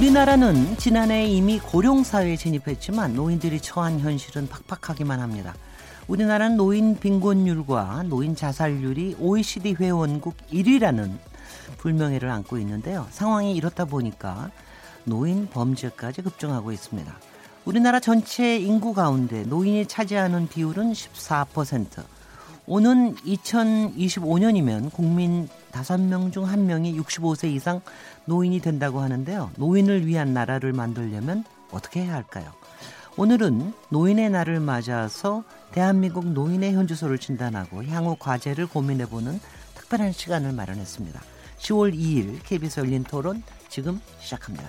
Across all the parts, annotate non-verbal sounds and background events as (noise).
우리나라는 지난해 이미 고령사회에 진입했지만 노인들이 처한 현실은 팍팍하기만 합니다. 우리나라는 노인 빈곤율과 노인 자살률이 OECD 회원국 1위라는 불명예를 안고 있는데요. 상황이 이렇다 보니까 노인 범죄까지 급증하고 있습니다. 우리나라 전체 인구 가운데 노인이 차지하는 비율은 14%. 오는 2025년이면 국민 5명 중 1명이 65세 이상 노인이 된다고 하는데요. 노인을 위한 나라를 만들려면 어떻게 해야 할까요? 오늘은 노인의 날을 맞아서 대한민국 노인의 현주소를 진단하고 향후 과제를 고민해보는 특별한 시간을 마련했습니다. 10월 2일 KBS 열린 토론 지금 시작합니다.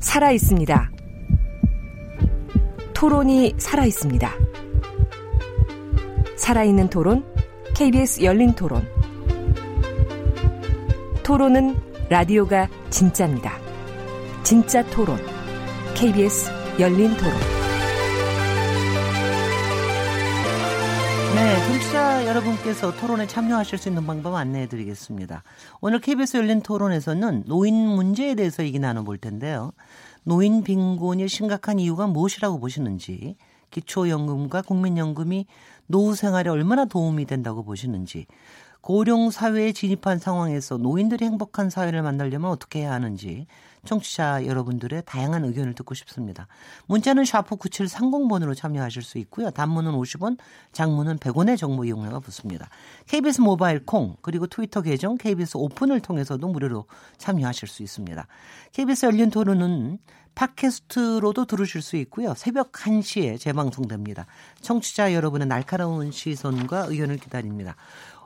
살아 있습니다. 토론이 살아 있습니다. 살아있는 토론, KBS 열린 토론. 토론은 라디오가 진짜입니다. 진짜 토론, KBS 열린 토론. 네, 청취자 여러분께서 토론에 참여하실 수 있는 방법 안내해 드리겠습니다. 오늘 KBS 열린 토론에서는 노인 문제에 대해서 얘기 나눠볼 텐데요. 노인 빈곤이 심각한 이유가 무엇이라고 보시는지, 기초연금과 국민연금이 노후 생활에 얼마나 도움이 된다고 보시는지, 고령 사회에 진입한 상황에서 노인들이 행복한 사회를 만들려면 어떻게 해야 하는지 청취자 여러분들의 다양한 의견을 듣고 싶습니다. 문자는 샤프 9730번으로 참여하실 수 있고요. 단문은 50원, 장문은 100원의 정보 이용료가 붙습니다. KBS 모바일 콩 그리고 트위터 계정 KBS 오픈을 통해서도 무료로 참여하실 수 있습니다. KBS 열린 토론은 팟캐스트로도 들으실 수 있고요. 새벽 1시에 재방송됩니다. 청취자 여러분의 날카로운 시선과 의견을 기다립니다.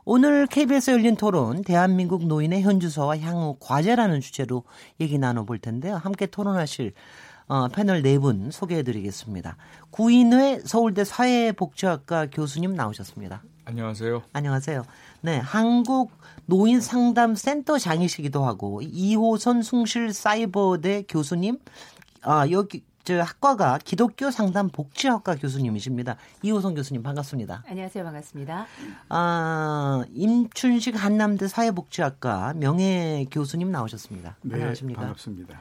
오늘 KBS 열린 토론 대한민국 노인의 현주소와 향후 과제라는 주제로 얘기 나눠볼 텐데요. 함께 토론하실 어, 패널 네 분 소개해드리겠습니다. 구인회 서울대 사회복지학과 교수님 나오셨습니다. 안녕하세요. 안녕하세요. 네, 한국 노인 상담 센터 장이시기도 하고 이호선 숭실 사이버대 교수님, 아 여기 저 학과가 기독교 상담 복지학과 교수님이십니다. 이호성 교수님 반갑습니다. 안녕하세요. 반갑습니다. 아, 임춘식 한남대 사회복지학과 명예 교수님 나오셨습니다. 네, 안녕하십니까? 반갑습니다.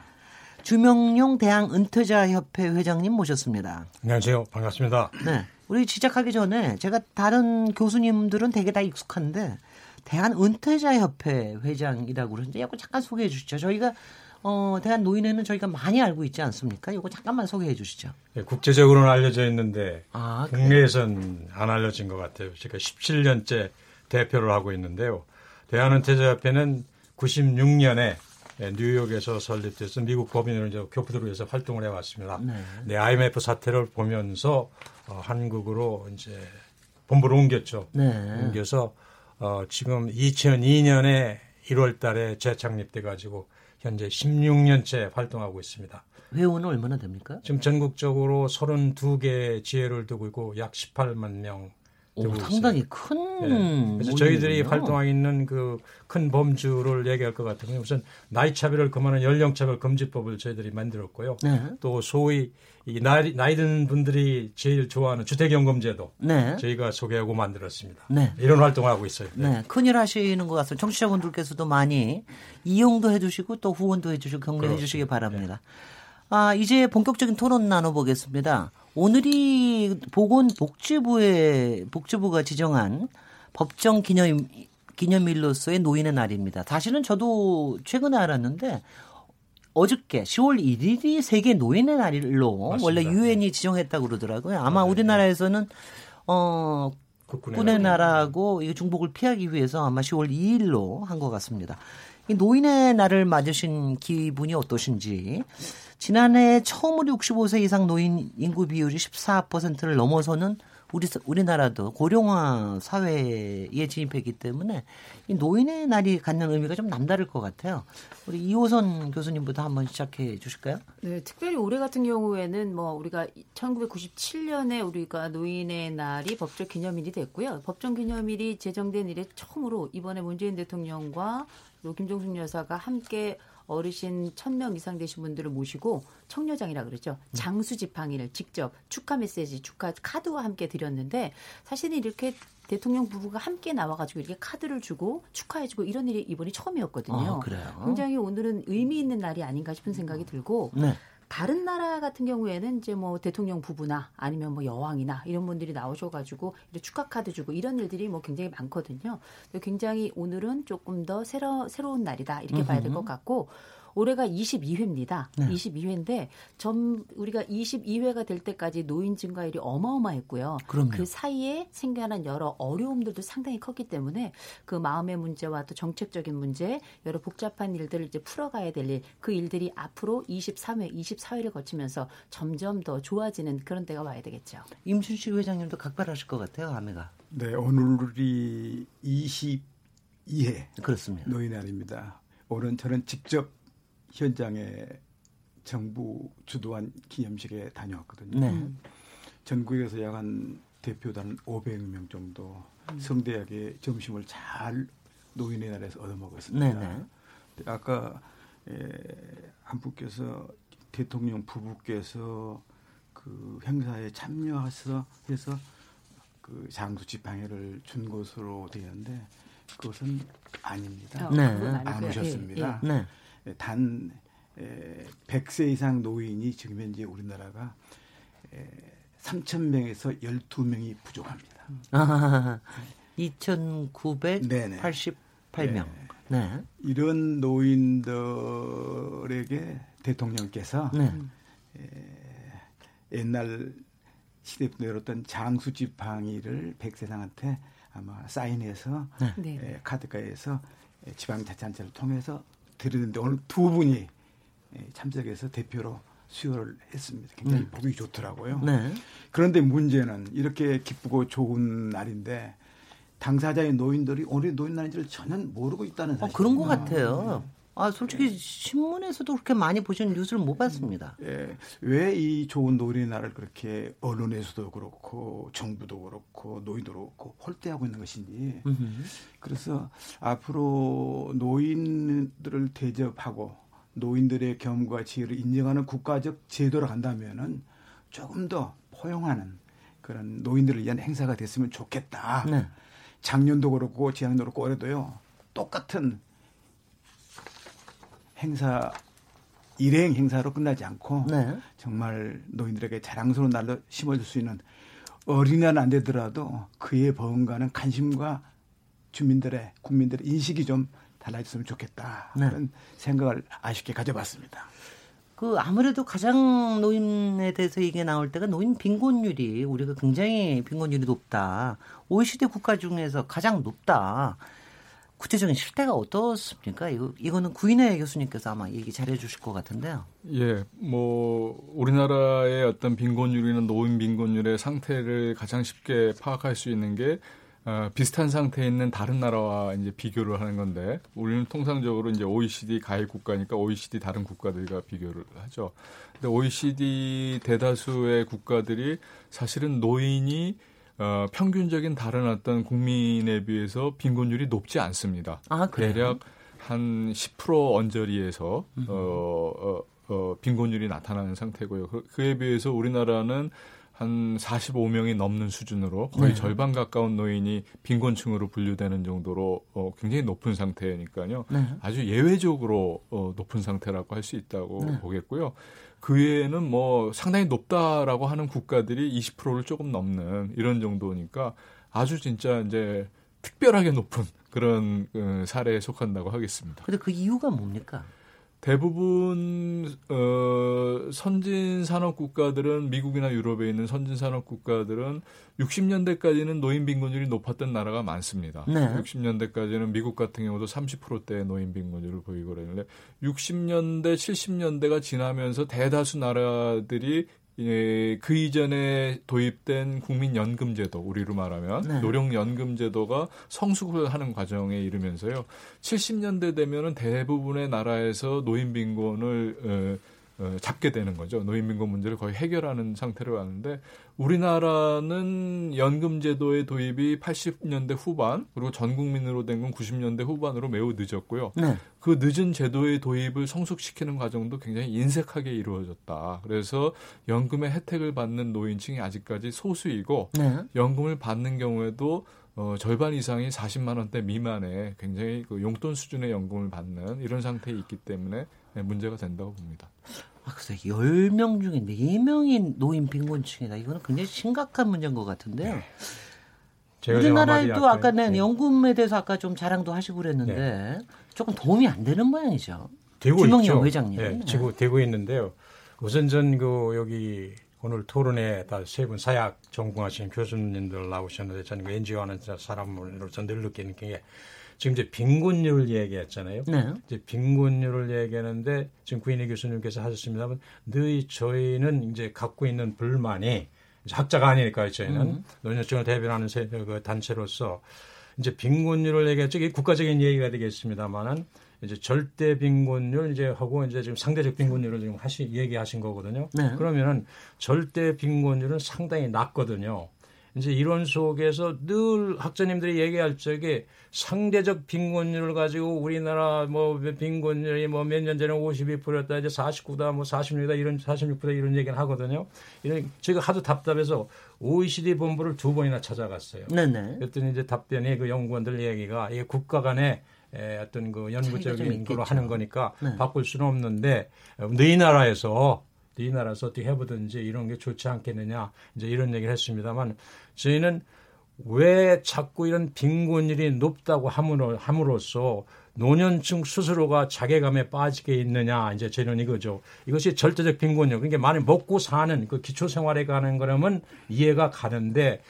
주명용 대학 은퇴자 협회 회장님 모셨습니다. 안녕하세요. 반갑습니다. 네. 우리 시작하기 전에 제가 다른 교수님들은 되게 다 익숙한데 대한 은퇴자 협회 회장이라고 그러는데 약간 잠깐 소개해 주시죠. 저희가 어, 대한 노인회는 저희가 많이 알고 있지 않습니까? 이거 잠깐만 소개해 주시죠. 네, 국제적으로는 알려져 있는데 아, 국내에선 안 알려진 것 같아요. 제가 17년째 대표를 하고 있는데요. 대한은퇴자협회는 96년에 뉴욕에서 설립돼서 미국 법인으로 이제 교포들을 위해서 활동을 해왔습니다. 네. 네, IMF 사태를 보면서 어, 한국으로 이제 본부를 옮겼죠. 네. 옮겨서 어, 지금 2002년에 1월 달에 재창립돼 가지고 현재 16년째 활동하고 있습니다. 회원은 얼마나 됩니까? 지금 전국적으로 32개 지회를 두고 있고 약 18만 명 오, 상당히 있어요. 큰 네. 그래서 저희들이. 활동하고 있는 그 큰 범주를 얘기할 것 같으면 우선 나이 차별을 금하는 연령 차별 금지법을 저희들이 만들었고요. 네. 또 소위 이 나이, 나이 든 분들이 제일 좋아하는 주택연금제도 네. 저희가 소개하고 만들었습니다. 네. 이런 활동을 하고 있어요. 네, 큰일 하시는 것 같습니다. 청취자분들께서도 많이 이용도 해주시고 또 후원도 해주시고 격려해 주시기 바랍니다. 아, 이제 본격적인 토론 나눠보겠습니다. 오늘이 보건복지부의 복지부가 지정한 법정 기념 기념일로서의 노인의 날입니다. 사실은 저도 최근에 알았는데 어저께 10월 1일이 세계 노인의 날로 맞습니다. 원래 유엔이 지정했다고 그러더라고요. 아마 우리나라에서는 어 국군의 군의 나라하고 이 중복을 피하기 위해서 아마 10월 2일로 한 것 같습니다. 이 노인의 날을 맞으신 기분이 어떠신지 지난해 처음으로 65세 이상 노인 인구 비율이 14%를 넘어서는 우리 우리나라도 고령화 사회에 진입했기 때문에 이 노인의 날이 갖는 의미가 좀 남다를 것 같아요. 우리 이호선 교수님부터 한번 시작해 주실까요? 네, 특별히 올해 같은 경우에는 뭐 우리가 1997년에 우리가 노인의 날이 법적 기념일이 됐고요. 법정 기념일이 제정된 이래 처음으로 이번에 문재인 대통령과 김종숙 여사가 함께 어르신 1000명 이상 되신 분들을 모시고 청려장이라 그러죠. 장수 지팡이를 직접 축하 메시지, 축하 카드와 함께 드렸는데 사실은 이렇게 대통령 부부가 함께 나와가지고 이렇게 카드를 주고 축하해주고 이런 일이 이번이 처음이었거든요. 아, 굉장히 오늘은 의미 있는 날이 아닌가 싶은 생각이 들고 네. 다른 나라 같은 경우에는 이제 뭐 대통령 부부나 아니면 뭐 여왕이나 이런 분들이 나오셔가지고 축하 카드 주고 이런 일들이 뭐 굉장히 많거든요. 굉장히 오늘은 조금 더 새로 새로운 날이다 이렇게 봐야 될 것 같고 올해가 22회입니다. 네. 22회인데 전 우리가 22회가 될 때까지 노인 증가율이 어마어마했고요. 그럼요. 그 사이에 생겨난 여러 어려움들도 상당히 컸기 때문에 그 마음의 문제와 또 정책적인 문제, 여러 복잡한 일들을 이제 풀어가야 될 일, 그 일들이 앞으로 23회, 24회를 거치면서 점점 더 좋아지는 그런 때가 와야 되겠죠. 임춘식 회장님도 각별하실 것 같아요, 아메가. 네, 오늘이 22회 그렇습니다. 노인의 날입니다. 오늘 저는 직접 현장에 정부 주도한 기념식에 다녀왔거든요. 네. 전국에서 약 한 대표단 500명 정도 음. 성대하게 점심을 잘 노인의 날에서 얻어먹었습니다. 네네. 아까 에, 한 분께서 대통령 부부께서 그 행사에 참여해서 해서 그 장수 지팡이를 준 것으로 되었는데 그것은 아닙니다. 네. 안 오셨습니다. 예, 예. 네. 단 에, 100세 이상 노인이 지금 현재 우리나라가 에, 3천 명에서 12명이 부족합니다. 아, 2,988명. 네. 네. 이런 노인들에게 대통령께서 네. 에, 옛날 시대부터 열었던 장수 지팡이를 백세상한테 아마 사인해서 네. 에, 카드가에서 지방자치단체를 통해서 드리는데 오늘 두 분이 예, 참석해서 대표로 수여를 했습니다. 굉장히 네. 보기 좋더라고요. 네. 그런데 문제는 이렇게 기쁘고 좋은 날인데 당사자의 노인들이 오늘 노인 날인지를 전혀 모르고 있다는 사실. 어, 그런 것 같아요. 아, 솔직히 네. 신문에서도 그렇게 많이 보시는 뉴스를 못 봤습니다. 예. 왜 이 좋은 노인의 날을 그렇게 언론에서도 그렇고 정부도 그렇고 노인도 그렇고 홀대하고 있는 것인지. 그래서 앞으로 노인들을 대접하고 노인들의 경험과 지혜를 인정하는 국가적 제도로 간다면은 조금 더 포용하는 그런 노인들을 위한 행사가 됐으면 좋겠다. 네. 작년도 그렇고 재작년도 그렇고 올해도요. 똑같은 행사 일행 행사로 끝나지 않고 네. 정말 노인들에게 자랑스러운 날로 심어줄 수 있는 어린이는 안 되더라도 그에 버금가는 관심과 주민들의 국민들의 인식이 좀 달라졌으면 좋겠다 네. 그런 생각을 아쉽게 가져봤습니다. 그 아무래도 가장 노인에 대해서 얘기 나올 때가 노인 빈곤율이 우리가 굉장히 빈곤율이 높다. OECD 국가 중에서 가장 높다. 구체적인 실태가 어떻습니까? 이거 이거는 구인혜 교수님께서 아마 얘기 잘해 주실 것 같은데요. 예, 뭐 우리나라의 어떤 빈곤율이나 노인 빈곤율의 상태를 가장 쉽게 파악할 수 있는 게 어, 비슷한 상태에 있는 다른 나라와 이제 비교를 하는 건데 우리는 통상적으로 이제 OECD 가입 국가니까 OECD 다른 국가들과 비교를 하죠. 근데 OECD 대다수의 국가들이 사실은 노인이 어, 평균적인 다른 어떤 국민에 비해서 빈곤율이 높지 않습니다. 아, 대략 한 10% 언저리에서 어, 어, 어, 빈곤율이 나타나는 상태고요. 그, 그에 비해서 우리나라는 한 45명이 넘는 수준으로 거의 네. 절반 가까운 노인이 빈곤층으로 분류되는 정도로 어, 굉장히 높은 상태니까요. 네. 아주 예외적으로 어, 높은 상태라고 할 수 있다고 네. 보겠고요. 그 외에는 뭐 상당히 높다라고 하는 국가들이 20%를 조금 넘는 이런 정도니까 아주 진짜 이제 특별하게 높은 그런 그 사례에 속한다고 하겠습니다. 근데 그 이유가 뭡니까? 대부분 어 선진 산업 국가들은 미국이나 유럽에 있는 선진 산업 국가들은 60년대까지는 노인 빈곤율이 높았던 나라가 많습니다. 네. 60년대까지는 미국 같은 경우도 30%대의 노인 빈곤율을 보이고 그러는데 60년대 70년대가 지나면서 대다수 나라들이 예, 그 이전에 도입된 국민연금제도 우리로 말하면 네. 노령연금제도가 성숙을 하는 과정에 이르면서요. 70년대 되면은 대부분의 나라에서 노인 빈곤을 어, 어, 잡게 되는 거죠. 노인민건 문제를 거의 해결하는 상태로 왔는데 우리나라는 연금제도의 도입이 80년대 후반 그리고 전 국민으로 된 건 90년대 후반으로 매우 늦었고요. 네. 그 늦은 제도의 도입을 성숙시키는 과정도 굉장히 인색하게 이루어졌다. 그래서 연금의 혜택을 받는 노인층이 아직까지 소수이고 네. 연금을 받는 경우에도 어, 절반 이상이 40만 원대 미만의 굉장히 그 용돈 수준의 연금을 받는 이런 상태에 있기 때문에 네, 문제가 된다고 봅니다. 아, 글쎄, 10명 중에 4명이 노인 빈곤층이다. 이거는 굉장히 심각한 문제인 것 같은데요. 네. 우리나라에도 아까 네, 네. 연금에 대해서 아까 좀 자랑도 하시고 그랬는데 네. 조금 도움이 안 되는 모양이죠. 되고 있죠. 회장님. 네, 지금 되고 있는데요. 우선 전 그 여기 오늘 토론에 다 세 분 사약 전공하신 교수님들 나오셨는데 저는 그 NGO 하는 사람으로서 늘 느끼는 게 지금 이제 빈곤율 얘기했잖아요. 네. 이제 빈곤율을 얘기하는데 지금 구인희 교수님께서 하셨습니다만 늘 저희는 이제 갖고 있는 불만이 학자가 아니니까 저희는 음. 노년층을 대변하는 세, 그 단체로서 이제 빈곤율을 얘기했죠. 이게 국가적인 얘기가 되겠습니다만은 이제 절대 빈곤율 이제 하고 이제 지금 상대적 빈곤율을 지금 하시 얘기하신 거거든요. 네. 그러면은 절대 빈곤율은 상당히 낮거든요. 이제 이런 속에서 늘 학자님들이 얘기할 적에 상대적 빈곤율을 가지고 우리나라 뭐 빈곤율이 뭐 몇 년 전에 52%였다 이제 49다 뭐 46이다 이런 46% 이런 얘기를 하거든요. 이런 제가 하도 답답해서 OECD 본부를 두 번이나 찾아갔어요. 네네. 그랬더니 이제 답변이 그 연구원들 얘기가 이게 국가 간에 에, 어떤 그 연구적인 거로 하는 거니까 네. 바꿀 수는 없는데 너희 나라에서 이 나라에서 어떻게 해보든지 이런 게 좋지 않겠느냐 이제 이런 얘기를 했습니다만 저희는 왜 자꾸 이런 빈곤율이 높다고 함으로, 함으로써 노년층 스스로가 자괴감에 빠지게 있느냐 이제 저는 이거죠. 이것이 절대적 빈곤율. 그러니까 많이 먹고 사는 그 기초 생활에 가는 거라면 이해가 가는데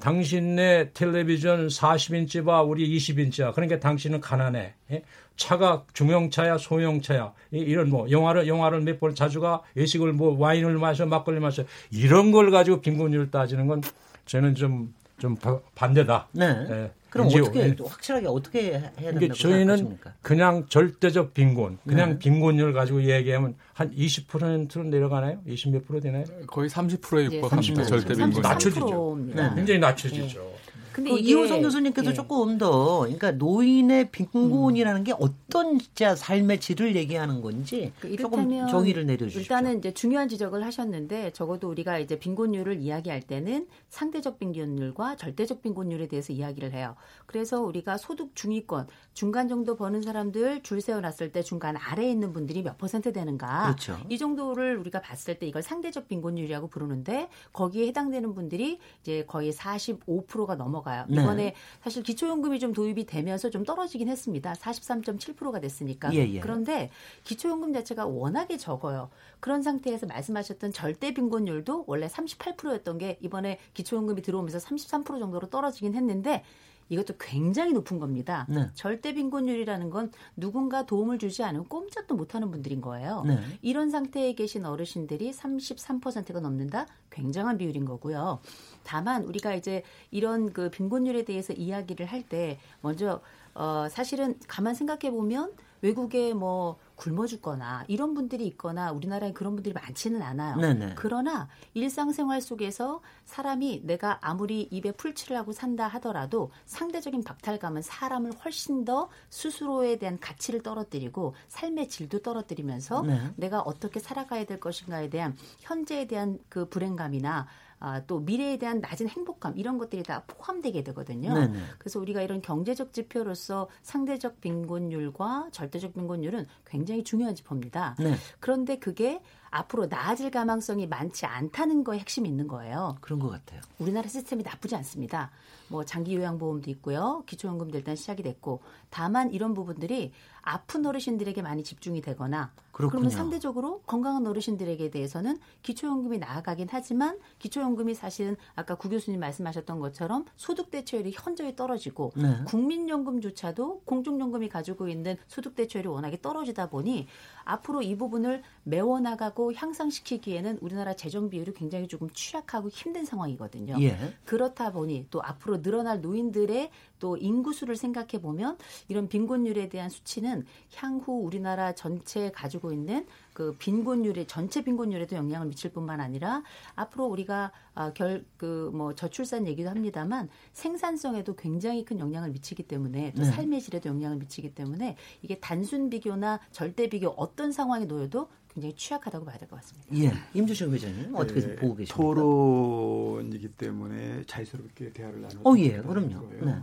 당신네 텔레비전 40인치 봐 우리 20인치야. 그러니까 당신은 가난해. 예? 차가 중형차야 소형차야 이런 뭐 영화를 영화를 몇 번 자주 가 외식을 뭐 와인을 마셔 막걸리 마셔 이런 걸 가지고 빈곤율을 따지는 건 저는 좀 좀 반대다. 네. 예. 그럼 어떻게 또 확실하게 어떻게 해야 된다고 저희는 생각하십니까? 그냥 절대적 빈곤, 그냥 네. 빈곤율 가지고 얘기하면 한 20%로 내려가나요? 20 몇 프로 되나요? 거의 30%에 육박합니다. 네, 절대 빈곤. 낮춰지죠. 네. 굉장히 낮춰지죠. 네. 근데 그 이호성 교수님께서 예. 조금 더 그러니까 노인의 빈곤이라는 음. 게 어떤 진짜 삶의 질을 얘기하는 건지 그 조금 정의를 내려주시죠. 일단은 이제 중요한 지적을 하셨는데 적어도 우리가 이제 빈곤율을 이야기할 때는 상대적 빈곤율과 절대적 빈곤율에 대해서 이야기를 해요. 그래서 우리가 소득 중위권 중간 정도 버는 사람들 줄 세워놨을 때 중간 아래에 있는 분들이 몇 퍼센트 되는가 그렇죠. 이 정도를 우리가 봤을 때 이걸 상대적 빈곤율이라고 부르는데 거기에 해당되는 분들이 이제 거의 45%가 넘어 넘어가요. 네. 이번에 사실 기초연금이 좀 도입이 되면서 좀 떨어지긴 했습니다. 43.7%가 됐으니까. 예, 예. 그런데 기초연금 자체가 워낙에 적어요. 그런 상태에서 말씀하셨던 절대 빈곤율도 원래 38%였던 게 이번에 기초연금이 들어오면서 33% 정도로 떨어지긴 했는데 이것도 굉장히 높은 겁니다. 네. 절대 빈곤율이라는 건 누군가 도움을 주지 않으면 꼼짝도 못하는 분들인 거예요. 네. 이런 상태에 계신 어르신들이 33%가 넘는다? 굉장한 비율인 거고요. 다만 우리가 이제 이런 그 빈곤율에 대해서 이야기를 할 때 먼저 어 사실은 가만 생각해 보면 외국에 뭐 굶어 죽거나 이런 분들이 있거나 우리나라에 그런 분들이 많지는 않아요. 네네. 그러나 일상생활 속에서 사람이 내가 아무리 입에 풀칠을 하고 산다 하더라도 상대적인 박탈감은 사람을 훨씬 더 스스로에 대한 가치를 떨어뜨리고 삶의 질도 떨어뜨리면서 네. 내가 어떻게 살아가야 될 것인가에 대한 현재에 대한 그 불행감이나 아, 또 미래에 대한 낮은 행복감 이런 것들이 다 포함되게 되거든요. 네네. 그래서 우리가 이런 경제적 지표로서 상대적 빈곤율과 절대적 빈곤율은 굉장히 중요한 지표입니다. 네. 그런데 그게 앞으로 나아질 가망성이 많지 않다는 거에 핵심이 있는 거예요. 그런 것 같아요. 우리나라 시스템이 나쁘지 않습니다. 뭐 장기 요양보험도 있고요. 기초연금도 일단 시작이 됐고 다만 이런 부분들이 아픈 어르신들에게 많이 집중이 되거나 그렇군요. 그러면 상대적으로 건강한 어르신들에게 대해서는 기초연금이 나아가긴 하지만 기초연금이 사실은 아까 구 교수님 말씀하셨던 것처럼 소득 대체율이 현저히 떨어지고 네. 국민연금조차도 공중연금이 가지고 있는 소득 대체율이 워낙에 떨어지다 보니 앞으로 이 부분을 메워나가고 향상시키기에는 우리나라 재정 비율이 굉장히 조금 취약하고 힘든 상황이거든요. 예. 그렇다 보니 또 앞으로 늘어날 노인들의 또 인구수를 생각해 보면 이런 빈곤율에 대한 수치는 향후 우리나라 전체 가지고 있는 그 빈곤율의 전체 빈곤율에도 영향을 미칠 뿐만 아니라 앞으로 우리가 아, 결그 뭐 저출산 얘기도 합니다만 생산성에도 굉장히 큰 영향을 미치기 때문에 또 네. 삶의 질에도 영향을 미치기 때문에 이게 단순 비교나 절대 비교 어떤 상황에 놓여도 굉장히 취약하다고 봐야 될 것 같습니다. 예. 임주식 회장님 어떻게 네, 보고 계십니까? 토론이기 때문에 자유스럽게 대화를 나누고 어, 예. 그럼요. 네.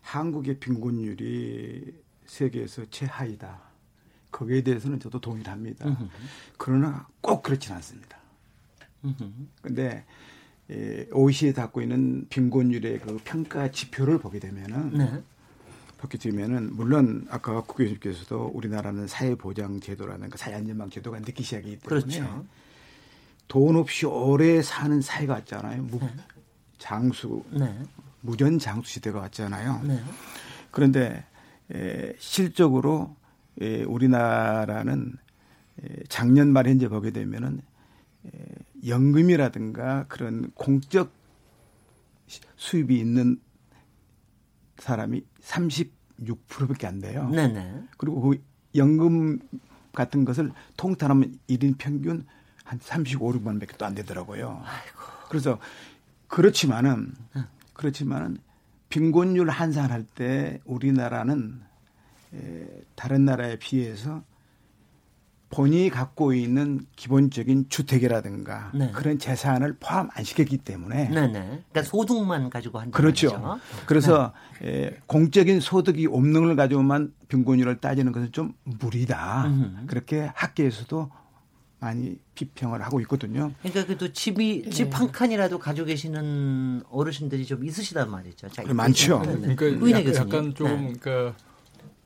한국의 빈곤율이 세계에서 최하이다. 거기에 대해서는 저도 동의를 합니다. 으흠. 그러나 꼭 그렇지는 않습니다. 그런데 예, OECD 갖고 있는 빈곤율의 그 평가 지표를 보게 되면은 네. 보게 되면은 물론 아까 국 교수님께서도 우리나라는 사회보장 제도라든가 사회안전망 제도가 늦기 시작이기 때문에 그렇죠. 돈 없이 오래 사는 사회가 왔잖아요. 무, 네. 장수 네. 무전 장수 시대가 왔잖아요. 네. 그런데 에, 실적으로 에, 우리나라는 에, 작년 말 현재 보게 되면은 에, 연금이라든가 그런 공적 수입이 있는 사람이 36%밖에 안 돼요. 네네. 그리고 그 연금 같은 것을 통탄하면 1인 평균 한 35, 6만 원밖에 또 안 되더라고요. 아이고. 그래서 그렇지만은 응. 그렇지만은 빈곤율 한산할 때 우리나라는 에, 다른 나라에 비해서 본인이 갖고 있는 기본적인 주택이라든가 네. 그런 재산을 포함 안 시켰기 때문에 네네. 그러니까 소득만 가지고 한 그렇죠. 말이죠. 그래서 네. 에, 공적인 소득이 없는 걸 가지고만 빈곤율을 따지는 것은 좀 무리다. 음흠. 그렇게 학계에서도 많이 비평을 하고 있거든요. 그러니까 그래도 집이 네. 집한 칸이라도 가지고 계시는 어르신들이 좀 있으시단 말이죠. 자, 많죠. 네. 그러니까 약간, 약간 좀 네. 그러니까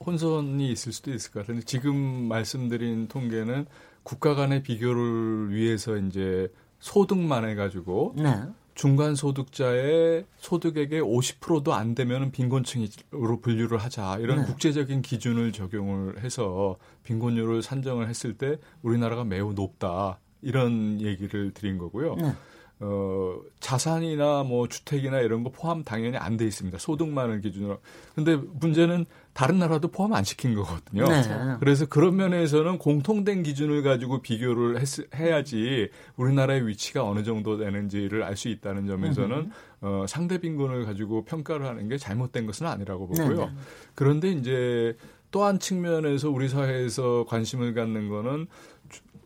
혼선이 있을 수도 있을 것 같은데 지금 말씀드린 통계는 국가 간의 비교를 위해서 이제 소득만 해가지고 네. 중간 소득자의 소득액의 50%도 안 되면 빈곤층으로 분류를 하자 이런 네. 국제적인 기준을 적용을 해서 빈곤율을 산정을 했을 때 우리나라가 매우 높다 이런 얘기를 드린 거고요. 네. 어, 자산이나 뭐 주택이나 이런 거 포함 당연히 안 돼 있습니다. 소득만을 기준으로. 근데 문제는 다른 나라도 포함 안 시킨 거거든요. 네. 그래서 그런 면에서는 공통된 기준을 가지고 비교를 했, 해야지 우리나라의 위치가 어느 정도 되는지를 알 수 있다는 점에서는 어, 상대 빈곤을 가지고 평가를 하는 게 잘못된 것은 아니라고 보고요. 네. 그런데 이제 또한 측면에서 우리 사회에서 관심을 갖는 거는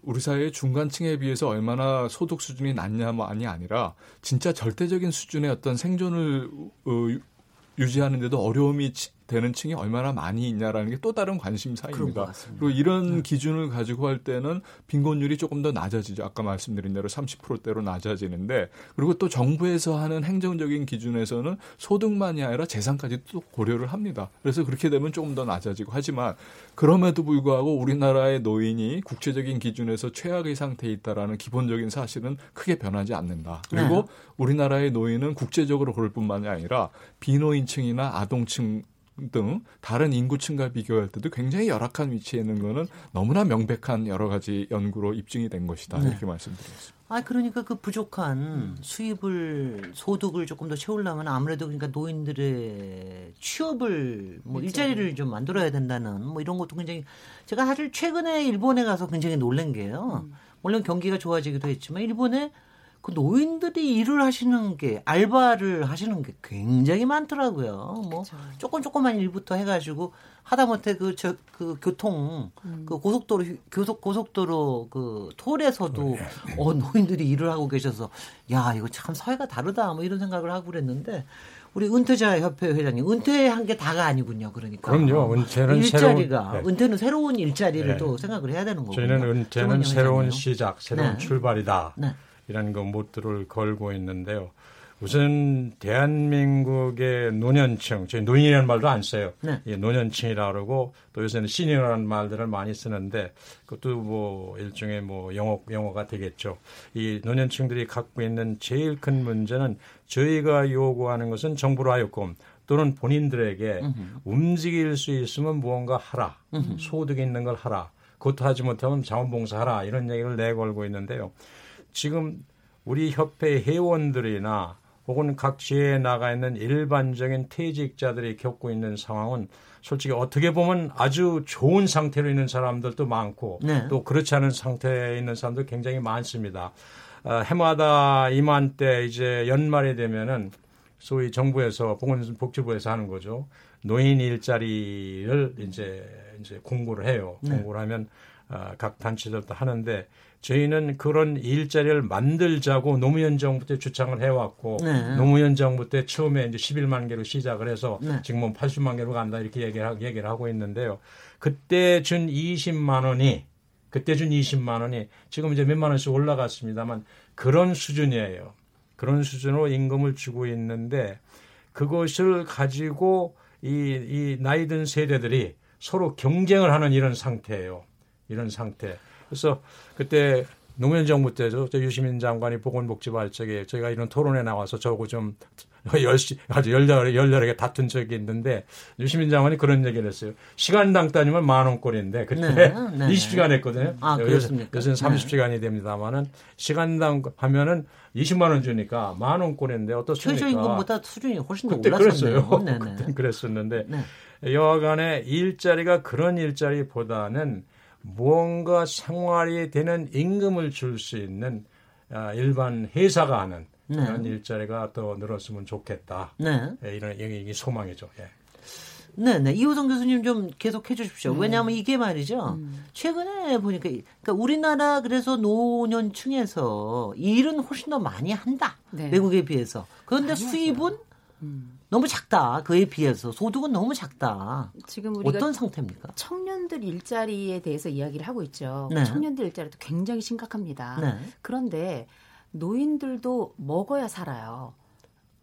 우리 사회의 중간층에 비해서 얼마나 소득 수준이 낮냐만이 아니라 진짜 절대적인 수준의 어떤 생존을 어, 유지하는데도 어려움이 되는 층이 얼마나 많이 있냐라는 게 또 다른 관심사입니다. 그리고 이런 네. 기준을 가지고 할 때는 빈곤율이 조금 더 낮아지죠. 아까 말씀드린 대로 30%대로 낮아지는데 그리고 또 정부에서 하는 행정적인 기준에서는 소득만이 아니라 재산까지 또 고려를 합니다. 그래서 그렇게 되면 조금 더 낮아지고 하지만 그럼에도 불구하고 우리나라의 노인이 국제적인 기준에서 최악의 상태에 있다라는 기본적인 사실은 크게 변하지 않는다. 그리고 네. 우리나라의 노인은 국제적으로 그럴 뿐만이 아니라 비노인층이나 아동층 등 다른 인구층과 비교할 때도 굉장히 열악한 위치에 있는 거는 너무나 명백한 여러 가지 연구로 입증이 된 것이다 네. 이렇게 말씀드리겠습니다. 아 그러니까 그 부족한 수입을 소득을 조금 더 채우려면 아무래도 그러니까 노인들의 취업을 뭐 일자리를 좀 만들어야 된다는 뭐 이런 것도 굉장히 제가 사실 최근에 일본에 가서 굉장히 놀란 게요. 음. 물론 경기가 좋아지기도 했지만 일본에 그 노인들이 일을 하시는 게 알바를 하시는 게 굉장히 많더라고요. 뭐 그쵸. 조금 조금만 일부터 해가지고 하다못해 그저그 교통 음. 그 고속도로 교속 고속도로 그 톨에서도 네. 어 노인들이 일을 하고 계셔서 야 이거 참 사회가 다르다 뭐 이런 생각을 하고 그랬는데 우리 은퇴자 협회 회장님 은퇴한 게 다가 아니군요. 그러니까 그럼요. 은퇴는 일자리가 새로운, 네. 은퇴는 새로운 일자리를 네. 또 생각을 해야 되는 거고 저희는 은퇴는 새로운 시작, 새로운 네. 출발이다. 네. 이라는 그 모토를 걸고 있는데요. 우선 대한민국의 노년층, 저희 노인이라는 말도 안 써요. 네. 예, 노년층이라 그러고 또 요새는 시니어라는 말들을 많이 쓰는데 그것도 뭐 일종의 뭐 영어 영어가 되겠죠. 이 노년층들이 갖고 있는 제일 큰 문제는 저희가 요구하는 것은 정부로 하여금 또는 본인들에게 음흠. 움직일 수 있으면 무언가 하라. 음흠. 소득이 있는 걸 하라. 그것도 하지 못하면 자원봉사하라 이런 얘기를 내걸고 있는데요. 지금 우리 협회 회원들이나 혹은 각 지회에 나가 있는 일반적인 퇴직자들이 겪고 있는 상황은 솔직히 어떻게 보면 아주 좋은 상태로 있는 사람들도 많고 네. 또 그렇지 않은 상태에 있는 사람도 굉장히 많습니다. 어, 해마다 이맘때 이제 연말이 되면은 소위 정부에서 보건복지부에서 하는 거죠. 노인 일자리를 이제 이제 공고를 해요. 네. 공고를 하면 어, 각 단체들도 하는데 저희는 그런 일자리를 만들자고 노무현 정부 때 주창을 해왔고 네. 노무현 정부 때 처음에 이제 11만 개로 시작을 해서 네. 지금은 80만 개로 간다 이렇게 얘기를, 얘기를 하고 있는데요. 그때 준 20만 원이 그때 준 20만 원이 지금 이제 몇만 원씩 올라갔습니다만 그런 수준이에요. 그런 수준으로 임금을 주고 있는데 그것을 가지고 이, 이 나이 든 세대들이 서로 경쟁을 하는 이런 상태예요. 이런 상태. 그래서 그때 노무현 정부 때죠. 유시민 장관이 보건복지부 할 적에 저희가 이런 토론에 나와서 저거 좀 (laughs) 열시, 아주 열렬하게, 열렬하게 다툰 적이 있는데 유시민 장관이 그런 얘기를 했어요. 시간당 따지면 만 원꼴인데 그때 네, 네. 20시간 했거든요. 아, 그렇습니까? 요새는 30시간이 네. 됩니다만은 시간당 하면은 20만 원 주니까 만 원꼴인데 어떻습니까? 최저임금보다 수준이 훨씬 더 그때 올랐었네요. 그랬어요. 그때 그랬었는데 네. 여하간에 일자리가 그런 일자리보다는 무언가 생활이 되는 임금을 줄 수 있는 아, 일반 회사가 하는 네. 그런 일자리가 더 늘었으면 좋겠다. 네. 예, 이런 얘기 소망이죠. 예. 네, 네. 이호성 교수님 좀 계속 해주십시오. 음. 왜냐하면 이게 말이죠. 음. 최근에 보니까, 그러니까 우리나라 그래서 노년층에서 일은 훨씬 더 많이 한다. 네. 외국에 비해서. 그런데 수입은 음. 너무 작다. 그에 비해서 소득은 너무 작다. 지금 우리가 어떤 상태입니까? 청년들 일자리에 대해서 이야기를 하고 있죠. 네. 청년들 일자리도 굉장히 심각합니다. 네. 그런데 노인들도 먹어야 살아요.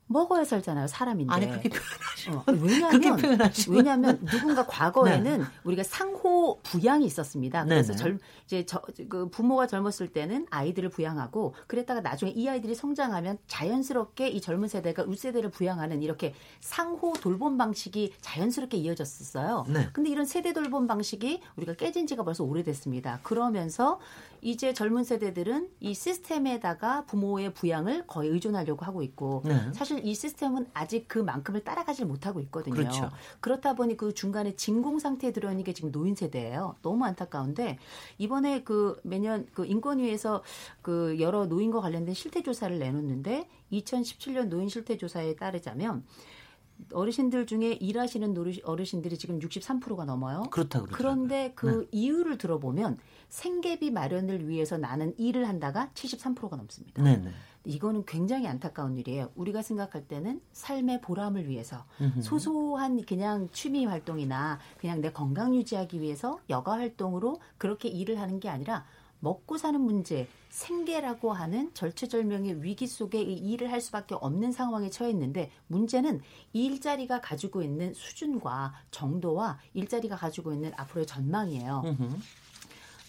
먹어야 살잖아요, 사람인데. 아니 그렇게 표현하시면 어, 왜냐하면 표현하시면. 왜냐하면 누군가 과거에는 네. 우리가 상호 부양이 있었습니다. 그래서 네 네. 젊 이제 저, 그 부모가 젊었을 때는 아이들을 부양하고 그랬다가 나중에 이 아이들이 성장하면 자연스럽게 이 젊은 세대가 윗세대를 부양하는 이렇게 상호 돌봄 방식이 자연스럽게 이어졌었어요. 네. 근데 이런 세대 돌봄 방식이 우리가 깨진 지가 벌써 오래됐습니다. 그러면서 이제 젊은 세대들은 이 시스템에다가 부모의 부양을 거의 의존하려고 하고 있고 네. 사실 이 시스템은 아직 그만큼을 따라가질 못하고 있거든요. 그렇죠. 그렇다 보니 그 중간에 진공 상태에 들어있는 게 지금 노인 세대예요. 너무 안타까운데 이번에 그 매년 그 인권위에서 그 여러 노인과 관련된 실태 조사를 내놓는데 2017년 노인 실태 조사에 따르자면 어르신들 중에 일하시는 어르신들이 지금 63%가 넘어요. 그렇다 그렇죠. 그런데 그 네. 이유를 들어보면 생계비 마련을 위해서 나는 일을 한다가 73%가 넘습니다. 네네. 네. 이거는 굉장히 안타까운 일이에요. 우리가 생각할 때는 삶의 보람을 위해서 소소한 그냥 취미 활동이나 그냥 내 건강 유지하기 위해서 여가 활동으로 그렇게 일을 하는 게 아니라 먹고 사는 문제, 생계라고 하는 절체절명의 위기 속에 이 일을 할 수밖에 없는 상황에 처했는데 문제는 이 일자리가 가지고 있는 수준과 정도와 일자리가 가지고 있는 앞으로의 전망이에요.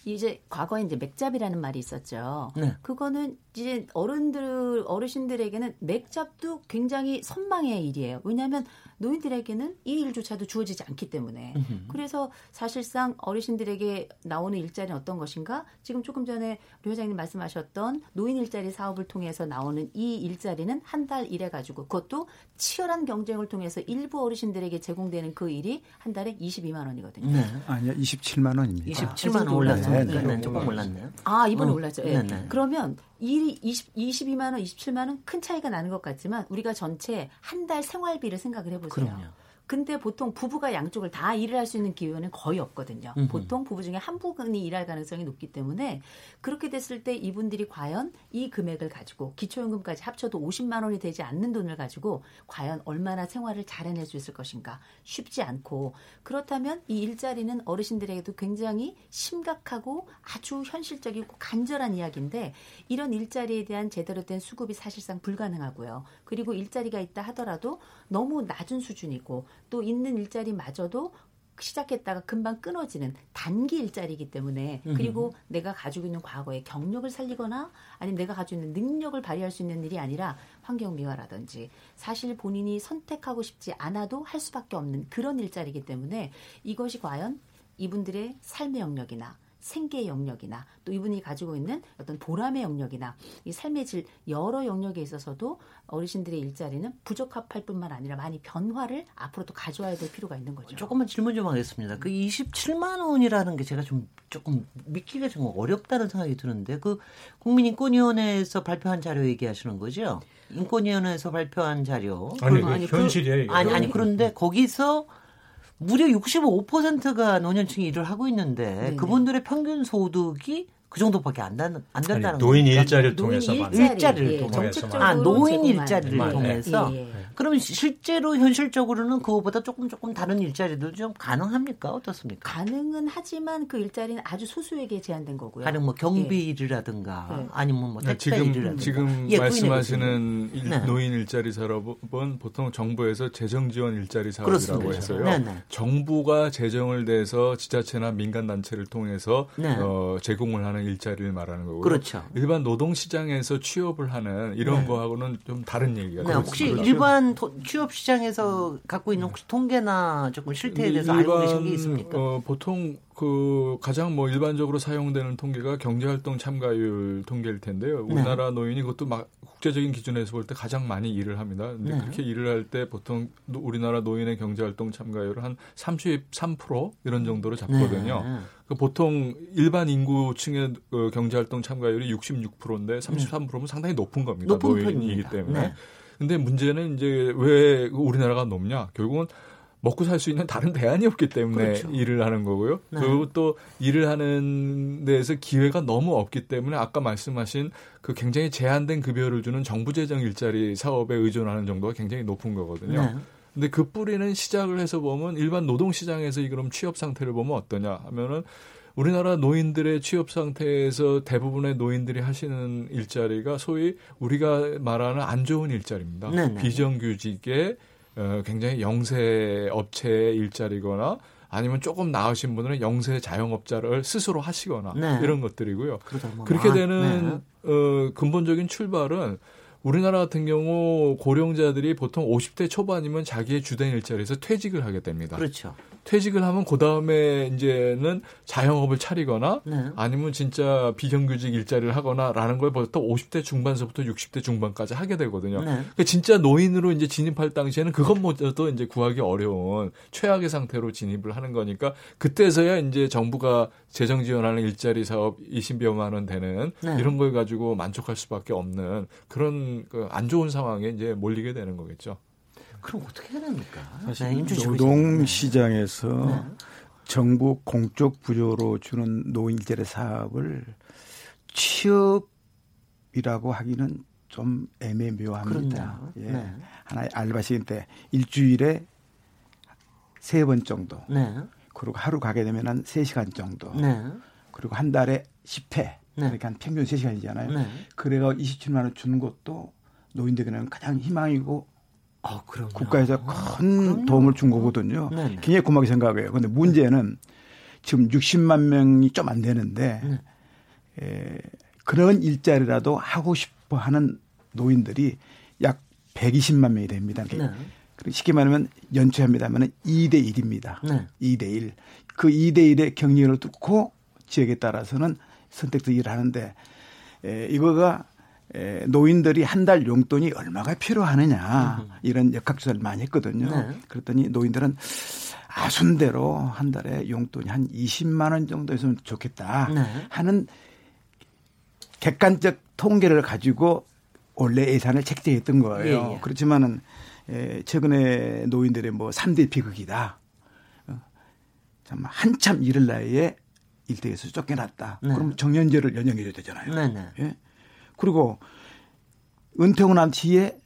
이제 과거에 이제 맥잡이라는 말이 있었죠. 네. 그거는 이제 어른들 어르신들에게는 맥잡도 굉장히 선망의 일이에요. 왜냐하면 노인들에게는 이 일조차도 주어지지 않기 때문에 으흠. 그래서 사실상 어르신들에게 나오는 일자리는 어떤 것인가? 지금 조금 전에 류 회장님 말씀하셨던 노인 일자리 사업을 통해서 나오는 이 일자리는 한 달 일해 가지고 그것도 치열한 경쟁을 통해서 일부 어르신들에게 제공되는 그 일이 한 달에 22만 원이거든요. 네. 아니요, 27만 원입니다. 27만 원 올랐죠. 네, 네, 네, 조금 올랐네요. 아, 이번에 어. 올랐죠. 네. 네. 그러면 이 20, 22만 원, 27만 원 큰 차이가 나는 것 같지만 우리가 전체 한 달 생활비를 생각을 해보세요. 그럼요. 근데 보통 부부가 양쪽을 다 일을 할 수 있는 기회는 거의 없거든요. 음흠. 보통 부부 중에 한 부분이 일할 가능성이 높기 때문에 그렇게 됐을 때 이분들이 과연 이 금액을 가지고 기초연금까지 합쳐도 50만 원이 되지 않는 돈을 가지고 과연 얼마나 생활을 잘 해낼 수 있을 것인가 쉽지 않고 그렇다면 이 일자리는 어르신들에게도 굉장히 심각하고 아주 현실적이고 간절한 이야기인데 이런 일자리에 대한 제대로 된 수급이 사실상 불가능하고요. 그리고 일자리가 있다 하더라도 너무 낮은 수준이고 또 있는 일자리마저도 시작했다가 금방 끊어지는 단기 일자리이기 때문에 그리고 음. 내가 가지고 있는 과거의 경력을 살리거나 아니면 내가 가지고 있는 능력을 발휘할 수 있는 일이 아니라 환경 미화라든지 사실 본인이 선택하고 싶지 않아도 할 수밖에 없는 그런 일자리이기 때문에 이것이 과연 이분들의 삶의 영역이나 생계 영역이나 또 이분이 가지고 있는 어떤 보람의 영역이나 이 삶의 질 여러 영역에 있어서도 어르신들의 일자리는 부적합할 뿐만 아니라 많이 변화를 앞으로도 가져와야 될 필요가 있는 거죠. 조금만 질문 좀 하겠습니다. 그 27만 원이라는 게 제가 좀 조금 믿기가 좀 어렵다는 생각이 드는데 그 국민인권위원회에서 발표한 자료 얘기하시는 거죠? 인권위원회에서 발표한 자료. 아니, 아니 현실이에요. 아니 아니 그런데 거기서 무려 65%가 노년층이 일을 하고 있는데 네네. 그분들의 평균 소득이 그 정도밖에 안, 단, 안 된다는 아니, 노인? 일자리를 통해서 노인 일자리, 를 통해서 아 노인 일자리를 네. 통해서 예, 예. 그러면 실제로 현실적으로는 그거보다 조금 조금 다른 일자리도 좀 가능합니까 어떻습니까? 가능은 하지만 그 일자리는 아주 소수에게 제한된 거고요. 가령 뭐 경비 일이라든가 네. 아니면 뭐 택배 지금, 일이라든가 지금 예, 말씀하시는 일, 네. 노인 일자리 사업은 보통 정부에서 재정 지원 일자리 사업이라고 그렇습니다. 해서요. 네, 네. 정부가 재정을 내서 지자체나 민간 단체를 통해서 네. 어, 제공을 하는 일자리를 말하는 거고요. 그렇죠. 일반 노동 시장에서 취업을 하는 이런 네. 거하고는 좀 다른 얘기가 네, 혹시 그렇죠? 일반 일반 취업 시장에서 갖고 있는 혹시 통계나 조금 실태에 대해서 일반, 알고 계신 게 있습니까? 어, 보통 그 가장 뭐 일반적으로 사용되는 통계가 경제활동 참가율 통계일 텐데요. 네. 우리나라 네. 노인이 그것도 막 국제적인 기준에서 볼 때 가장 많이 일을 합니다. 근데 네. 그렇게 일을 할 때 보통 우리나라 노인의 경제활동 참가율은 한33% 이런 정도로 잡거든요. 네. 그 보통 일반 인구층의 어, 경제활동 참가율이 66%인데 33%면 상당히 높은 겁니다. 높은 노인이기 편입니다. 때문에. 네. 근데 문제는 이제 왜 우리나라가 높냐? 결국은 먹고 살 수 있는 다른 대안이 없기 때문에 그렇죠. 일을 하는 거고요. 네. 그리고 또 일을 하는 데에서 기회가 너무 없기 때문에 아까 말씀하신 그 굉장히 제한된 급여를 주는 정부 재정 일자리 사업에 의존하는 정도가 굉장히 높은 거거든요. 네. 근데 그 뿌리는 시작을 해서 보면 일반 노동 시장에서 이 그럼 취업 상태를 보면 어떠냐 하면은 우리나라 노인들의 취업 상태에서 대부분의 노인들이 하시는 일자리가 소위 우리가 말하는 안 좋은 일자리입니다. 네네. 비정규직의 어, 굉장히 영세 업체의 일자리거나 아니면 조금 나으신 분들은 영세 자영업자를 스스로 하시거나 네. 이런 것들이고요. 뭐 그렇게 되는 네. 어, 근본적인 출발은 우리나라 같은 경우 고령자들이 보통 50대 초반이면 자기의 주된 일자리에서 퇴직을 하게 됩니다. 그렇죠. 퇴직을 하면 그 다음에 이제는 자영업을 차리거나 네. 아니면 진짜 비정규직 일자리를 하거나라는 걸 벌써 50대 중반서부터 60대 중반까지 하게 되거든요. 네. 그러니까 진짜 노인으로 이제 진입할 당시에는 그것마저도 이제 구하기 어려운 최악의 상태로 진입을 하는 거니까 그때서야 이제 정부가 재정 지원하는 일자리 사업 20여만 원 되는 네. 이런 걸 가지고 만족할 수밖에 없는 그런 그안 좋은 상황에 이제 몰리게 되는 거겠죠. 그럼 어떻게 해야 됩니까? 사실 네, 노동 시장에서 네. 정부 공적 부조로 주는 노인 일자리 사업을 취업이라고 하기는 좀 애매묘합니다. 예. 네. 하나의 알바시기 때 일주일에 세 번 정도. 네. 그리고 하루 가게 되면 한 3시간 정도. 네. 그리고 한 달에 10회. 그러니까 한 평균 3시간이잖아요. 그래가 27만 원 주는 것도 노인들에게는 가장 희망이고 아, 국가에서 큰 아, 도움을 준 거거든요. 네네. 굉장히 고맙게 생각해요. 그런데 문제는 지금 60만 명이 좀 안 되는데 네. 에, 그런 일자리라도 하고 싶어 하는 노인들이 약 120만 명이 됩니다. 네. 쉽게 말하면 연초에 합니다면 2대 1입니다. 네. 2대 1. 그 2대 1의 경력을 뚫고 지역에 따라서는 선택도 일을 하는데 에, 이거가 에, 노인들이 한 달 용돈이 얼마가 필요하느냐 이런 역학조사를 많이 했거든요. 네. 그랬더니 노인들은 아순대로 한 달에 용돈이 한 20만 원 정도 있으면 좋겠다 네. 하는 객관적 통계를 가지고 원래 예산을 책정했던 거예요. 예, 예. 그렇지만은 에, 최근에 노인들의 뭐 3대 비극이다. 어, 참 한참 이럴 나이에 일대에서 쫓겨났다. 네. 그럼 정년제를 연장해줘야 되잖아요. 네, 네. 예? 그리고 은퇴하고 난 뒤에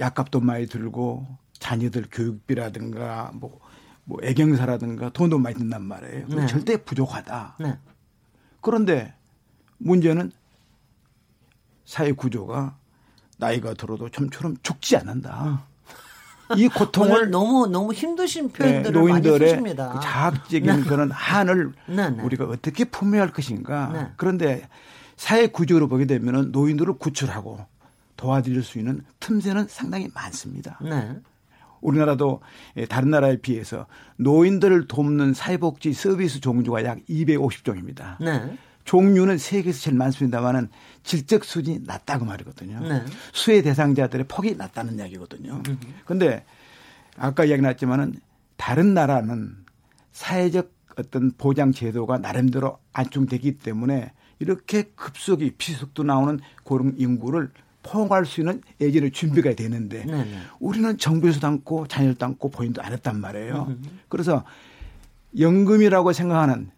약값도 많이 들고 자녀들 교육비라든가 뭐, 뭐 애경사라든가 돈도 많이 든단 말이에요. 네. 절대 부족하다. 네. 그런데 문제는 사회 구조가 나이가 들어도 좀처럼 죽지 않는다. 어. 이 고통을 너무 너무 힘드신 표현들을 네, 노인들의 많이. 그 자학적인 네. 그런 한을 네, 네. 우리가 어떻게 품어야 할 것인가. 네. 그런데 사회 구조로 보게 되면은 노인들을 구출하고 도와드릴 수 있는 틈새는 상당히 많습니다. 네. 우리나라도 예, 다른 나라에 비해서 노인들을 돕는 사회복지 서비스 종류가 약 250종입니다. 네. 종류는 세계에서 제일 많습니다만은 질적 수준이 낮다고 말이거든요. 네. 수혜 대상자들의 폭이 낮다는 이야기거든요. 그런데 아까 이야기 나왔지만은 다른 나라는 사회적 어떤 보장 제도가 나름대로 안중되기 때문에 이렇게 급속히 피속도 나오는 고령 인구를 포용할 수 있는 예전에 준비가 되는데 네네. 네. 우리는 정부에서도 않고 자녀도 않고 본인도 안 했단 말이에요. 음흠. 그래서 연금이라고 생각하는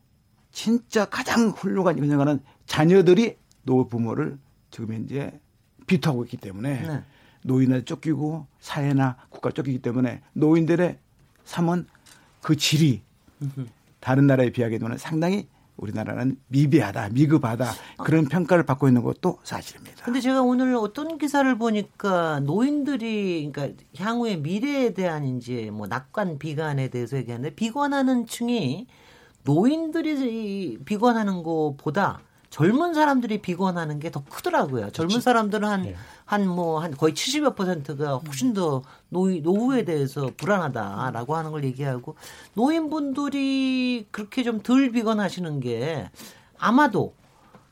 진짜 가장 훌륭한 생각하는 자녀들이 노부모를 지금 현재 비토하고 있기 때문에 네. 노인을 쫓기고 사회나 국가 쫓기기 때문에 노인들의 삶은 그 질이 다른 나라에 비하게 되면 상당히 우리나라는 미비하다, 미급하다 그런 평가를 받고 있는 것도 사실입니다. 근데 제가 오늘 어떤 기사를 보니까 노인들이 그러니까 향후의 미래에 대한 이제 뭐 낙관 비관에 대해서 얘기하는데 비관하는 층이 노인들이 비관하는 것보다 젊은 사람들이 비관하는 게 더 크더라고요. 젊은 사람들은 한, 네. 한 뭐, 한 거의 70여 퍼센트가 훨씬 더 노, 노후에 대해서 불안하다라고 하는 걸 얘기하고 노인분들이 그렇게 좀 덜 비관하시는 게 아마도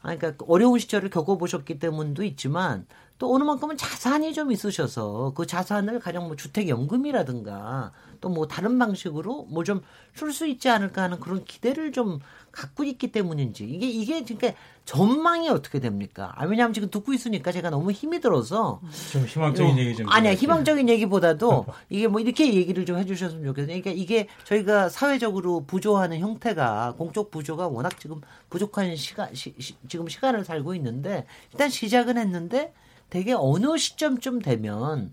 그러니까 어려운 시절을 겪어보셨기 때문도 있지만 또 어느 만큼은 자산이 좀 있으셔서 그 자산을 가령 뭐 주택연금이라든가 또 뭐 다른 방식으로 뭐 좀 쓸 수 있지 않을까 하는 그런 기대를 좀 갖고 있기 때문인지 이게 이게 그러니까 전망이 어떻게 됩니까? 아, 왜냐하면 지금 듣고 있으니까 제가 너무 힘이 들어서 좀 희망적인 어, 얘기 좀 아니야 희망적인 얘기보다도 (laughs) 이게 뭐 이렇게 얘기를 좀 해주셨으면 좋겠어요. 그러니까 이게 저희가 사회적으로 부조하는 형태가 공적 부조가 워낙 지금 부족한 시간 시, 시, 지금 시간을 살고 있는데 일단 시작은 했는데 되게 어느 시점쯤 되면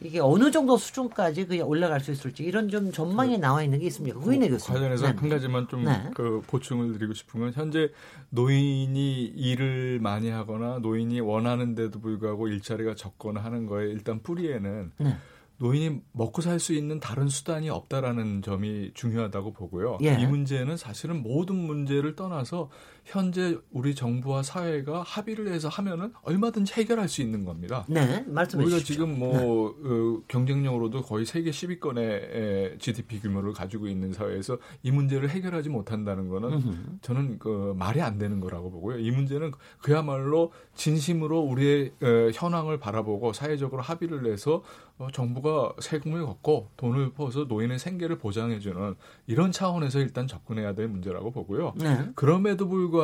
이게 어느 정도 수준까지 그냥 올라갈 수 있을지 이런 좀 전망이 그, 나와 있는 게 있습니까? 후인의 교수님. 관련해서 네. 한 가지만 좀그 네. 그 보충을 드리고 싶은 건 현재 노인이 일을 많이 하거나 노인이 원하는데도 불구하고 일자리가 적거나 하는 거에 일단 뿌리에는 네. 노인이 먹고 살 수 있는 다른 수단이 없다라는 점이 중요하다고 보고요. 예. 이 문제는 사실은 모든 문제를 떠나서 현재 우리 정부와 사회가 합의를 해서 하면은 얼마든지 해결할 수 있는 겁니다. 네, 말씀해 우리가 주십시오. 지금 뭐 네. 어, 경쟁력으로도 거의 세계 10위권의 GDP 규모를 가지고 있는 사회에서 이 문제를 해결하지 못한다는 거는 음흠. 저는 그 말이 안 되는 거라고 보고요. 이 문제는 그야말로 진심으로 우리의 어, 현황을 바라보고 사회적으로 합의를 해서 어, 정부가 세금을 걷고 돈을 퍼서 노인의 생계를 보장해주는 이런 차원에서 일단 접근해야 될 문제라고 보고요. 네. 그럼에도 불구하고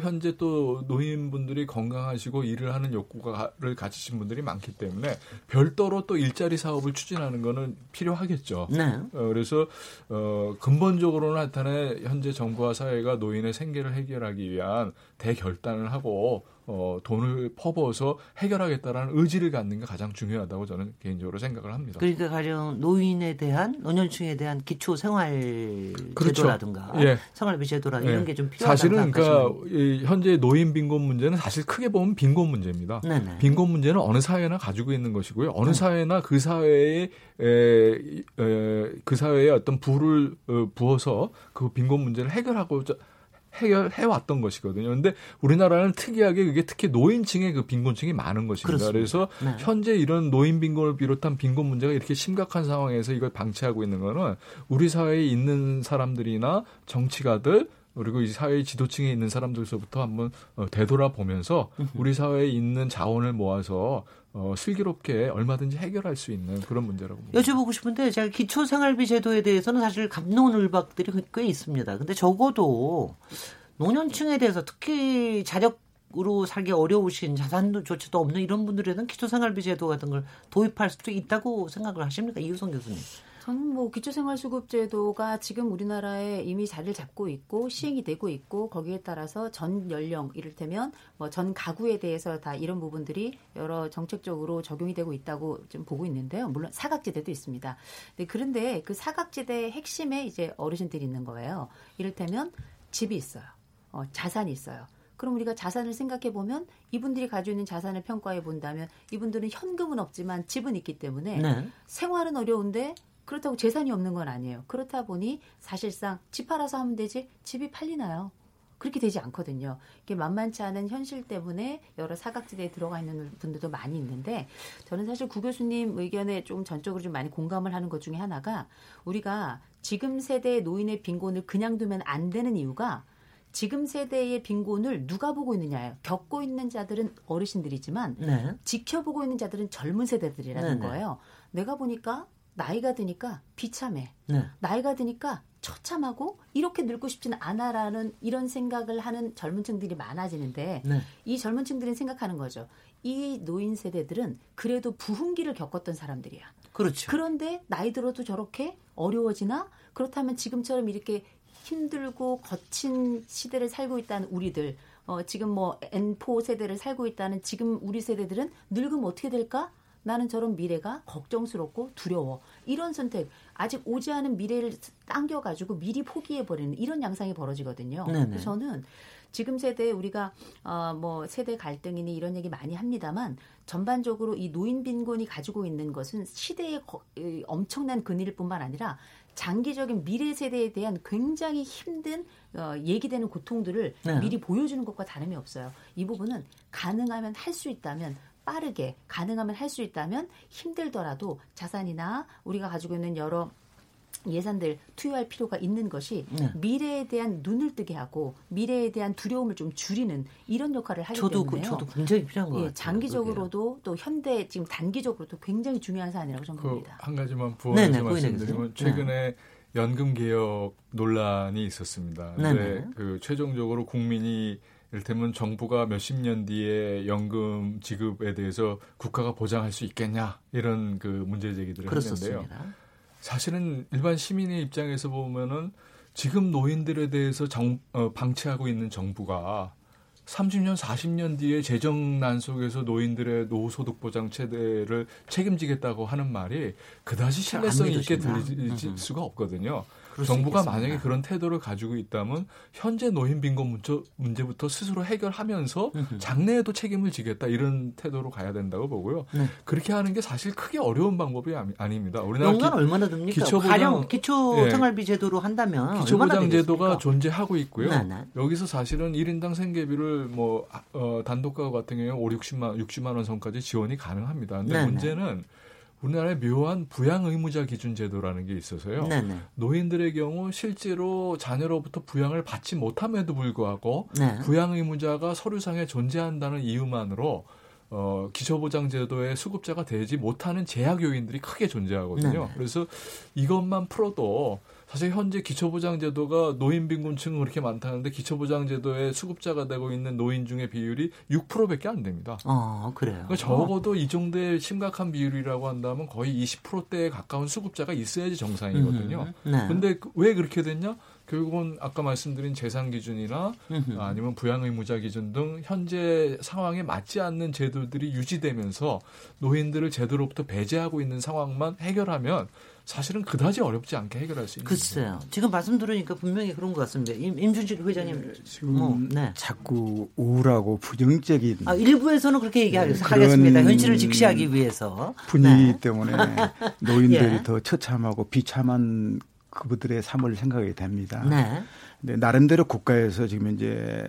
현재 또 노인분들이 건강하시고 일을 하는 욕구를 가지신 분들이 많기 때문에 별도로 또 일자리 사업을 추진하는 거는 필요하겠죠. 네. 어, 그래서 어, 근본적으로 나타내 현재 정부와 사회가 노인의 생계를 해결하기 위한 대결단을 하고 어, 돈을 퍼부어서 해결하겠다라는 의지를 갖는 게 가장 중요하다고 저는 개인적으로 생각을 합니다. 그러니까 가령 노인에 대한 노년층에 대한 기초 생활 그렇죠. 제도라든가 예. 생활비 제도라 예. 이런 게 좀 필요하다. 사실은 그러니까 이 현재 노인 빈곤 문제는 사실 크게 보면 빈곤 문제입니다. 네네. 빈곤 문제는 어느 사회나 가지고 있는 것이고요. 어느 네. 사회나 그 사회에 에, 에, 그 사회에 어떤 부를 어, 부어서 그 빈곤 문제를 해결하고자 해결해 왔던 것이거든요. 근데 우리나라는 특이하게 그게 특히 노인층의 그 빈곤층이 많은 것입니다. 그렇습니다. 그래서 네. 현재 이런 노인 빈곤을 비롯한 빈곤 문제가 이렇게 심각한 상황에서 이걸 방치하고 있는 거는 우리 사회에 있는 사람들이나 정치가들 그리고 이 사회 지도층에 있는 사람들서부터 한번 어, 되돌아보면서 우리 사회에 있는 자원을 모아서 어, 슬기롭게 얼마든지 해결할 수 있는 그런 문제라고 봅니다. 여쭤보고 싶은데 제가 기초생활비 제도에 대해서는 사실 감론을박들이 꽤 있습니다. 근데 적어도 노년층에 대해서 특히 자력으로 살기 어려우신 자산도 조치도 없는 이런 분들에는 기초생활비 제도 같은 걸 도입할 수도 있다고 생각을 하십니까? 이유성 교수님. 저는 뭐 기초생활수급제도가 지금 우리나라에 이미 자리를 잡고 있고 시행이 되고 있고 거기에 따라서 전 연령 이를테면 뭐 전 가구에 대해서 다 이런 부분들이 여러 정책적으로 적용이 되고 있다고 좀 보고 있는데요. 물론 사각지대도 있습니다. 네, 그런데 그 사각지대의 핵심에 이제 어르신들이 있는 거예요. 이를테면 집이 있어요. 어, 자산이 있어요. 그럼 우리가 자산을 생각해 보면 이분들이 가지고 있는 자산을 평가해 본다면 이분들은 현금은 없지만 집은 있기 때문에 네. 생활은 어려운데 그렇다고 재산이 없는 건 아니에요. 그렇다 보니 사실상 집 팔아서 하면 되지 집이 팔리나요? 그렇게 되지 않거든요. 이게 만만치 않은 현실 때문에 여러 사각지대에 들어가 있는 분들도 많이 있는데 저는 사실 구 교수님 의견에 좀 전적으로 좀 많이 공감을 하는 것 중에 하나가 우리가 지금 세대의 노인의 빈곤을 그냥 두면 안 되는 이유가 지금 세대의 빈곤을 누가 보고 있느냐예요. 겪고 있는 자들은 어르신들이지만 네. 지켜보고 있는 자들은 젊은 세대들이라는 네 네. 거예요. 내가 보니까 나이가 드니까 비참해. 네. 나이가 드니까 처참하고 이렇게 늙고 싶지는 않아라는 이런 생각을 하는 젊은 층들이 많아지는데 네. 이 젊은 층들은 생각하는 거죠. 이 노인 세대들은 그래도 부흥기를 겪었던 사람들이야. 그렇죠. 그런데 나이 들어도 저렇게 어려워지나? 그렇다면 지금처럼 이렇게 힘들고 거친 시대를 살고 있다는 우리들, 어, 지금 뭐 N4 세대를 살고 있다는 지금 우리 세대들은 늙으면 어떻게 될까? 나는 저런 미래가 걱정스럽고 두려워. 이런 선택, 아직 오지 않은 미래를 당겨가지고 미리 포기해버리는 이런 양상이 벌어지거든요. 네네. 그래서 저는 지금 세대에 우리가 어 뭐 세대 갈등이니 이런 얘기 많이 합니다만 전반적으로 이 노인 빈곤이 가지고 있는 것은 시대의 거, 엄청난 근위일 뿐만 아니라 장기적인 미래 세대에 대한 굉장히 힘든 어, 얘기되는 고통들을 네. 미리 보여주는 것과 다름이 없어요. 이 부분은 가능하면 할 수 있다면 빠르게 가능하면 할 수 있다면 힘들더라도 자산이나 우리가 가지고 있는 여러 예산들 투여할 필요가 있는 것이 네. 미래에 대한 눈을 뜨게 하고 미래에 대한 두려움을 좀 줄이는 이런 역할을 하기 저도 때문에요. 그, 저도 굉장히 필요한 거 예, 같아요. 장기적으로도 그게요. 또 현대 지금 단기적으로도 굉장히 중요한 사안이라고 저는 그 봅니다. 한 가지만 부원해서 말씀드리면 최근에 네. 연금 개혁 논란이 있었습니다. 근데 그 최종적으로 국민이 이를테면 정부가 몇십 년 뒤에 연금 지급에 대해서 국가가 보장할 수 있겠냐 이런 그 문제 제기들을 그렇었습니다. 했는데요. 사실은 일반 시민의 입장에서 보면은 지금 노인들에 대해서 정, 어, 방치하고 있는 정부가 30년, 40년 뒤에 재정난 속에서 노인들의 노후소득 보장 체대를 책임지겠다고 하는 말이 그다지 신뢰성 있게 들릴 수가 없거든요. 정부가 만약에 그런 태도를 가지고 있다면 현재 노인 빈곤 문제, 문제부터 스스로 해결하면서 장래에도 책임을 지겠다 이런 태도로 가야 된다고 보고요. 네. 그렇게 하는 게 사실 크게 어려운 방법이 아니, 닙니다 우리나라 연간 얼마나 듭니까? 기초보장 기초 예. 생활비 제도로 한다면 기초보장 제도가 존재하고 있고요. 네, 네. 여기서 사실은 1인당 생계비를 뭐 어, 단독가 같은 경우에 5, 60만 60만 원 선까지 지원이 가능합니다. 근데 네, 네. 문제는 우리나라의 묘한 부양 의무자 기준 제도라는 게 있어서요. 네네. 노인들의 경우 실제로 자녀로부터 부양을 받지 못함에도 불구하고 네. 부양 의무자가 서류상에 존재한다는 이유만으로 어, 기초보장제도의 수급자가 되지 못하는 제약 요인들이 크게 존재하거든요. 네네. 그래서 이것만 풀어도 사실 현재 기초보장제도가 노인 빈곤층은 그렇게 많다는데 기초보장제도의 수급자가 되고 있는 노인 중의 비율이 6%밖에 안 됩니다. 어, 그래요. 그러니까 적어도 어. 이 정도의 심각한 비율이라고 한다면 거의 20%대에 가까운 수급자가 있어야지 정상이거든요. 음, 네. 근데 그왜 그렇게 됐냐? 결국은 아까 말씀드린 재산 기준이나 아니면 부양 의무자 기준 등 현재 상황에 맞지 않는 제도들이 유지되면서 노인들을 제도로부터 배제하고 있는 상황만 해결하면 사실은 그다지 어렵지 않게 해결할 수 있는 글쎄요. 거죠. 지금 말씀 들으니까 분명히 그런 것 같습니다. 임, 임준식 회장님 네, 지금 뭐, 네. 자꾸 우울하고 부정적인 아, 일부에서는 그렇게 얘기하겠습니다. 현실을 직시하기 위해서 분위기 네. 때문에 노인들이 (laughs) 예. 더 처참하고 비참한 그분들의 삶을 생각하게 됩니다. 네. 근데 나름대로 국가에서 지금 이제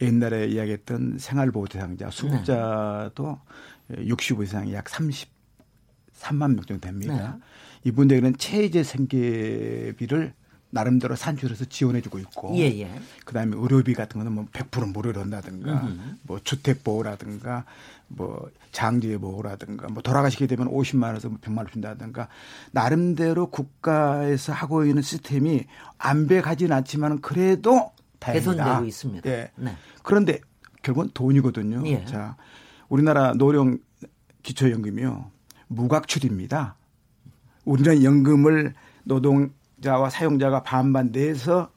옛날에 이야기했던 생활보호 대상자 수급자도 네. 65 이상 약 33만 명 정도 됩니다. 네. 이분들에게는 체제 생계비를 나름대로 산출해서 지원해주고 있고, 예, 예. 그다음에 의료비 같은 거는 뭐 100% 무료로 한다든가, 음흠. 뭐 주택 보호라든가, 뭐 장기 보호라든가, 뭐 돌아가시게 되면 50만 원에서 100만 뭐원 준다든가, 나름대로 국가에서 하고 있는 시스템이 안배가지는 않지만 그래도 다행이다. 개선되고 있습니다. 예. 네. 그런데 결국은 돈이거든요. 예. 자, 우리나라 노령 기초연금이요 무각출입니다. 우리는 연금을 노동자와 사용자가 반반 내서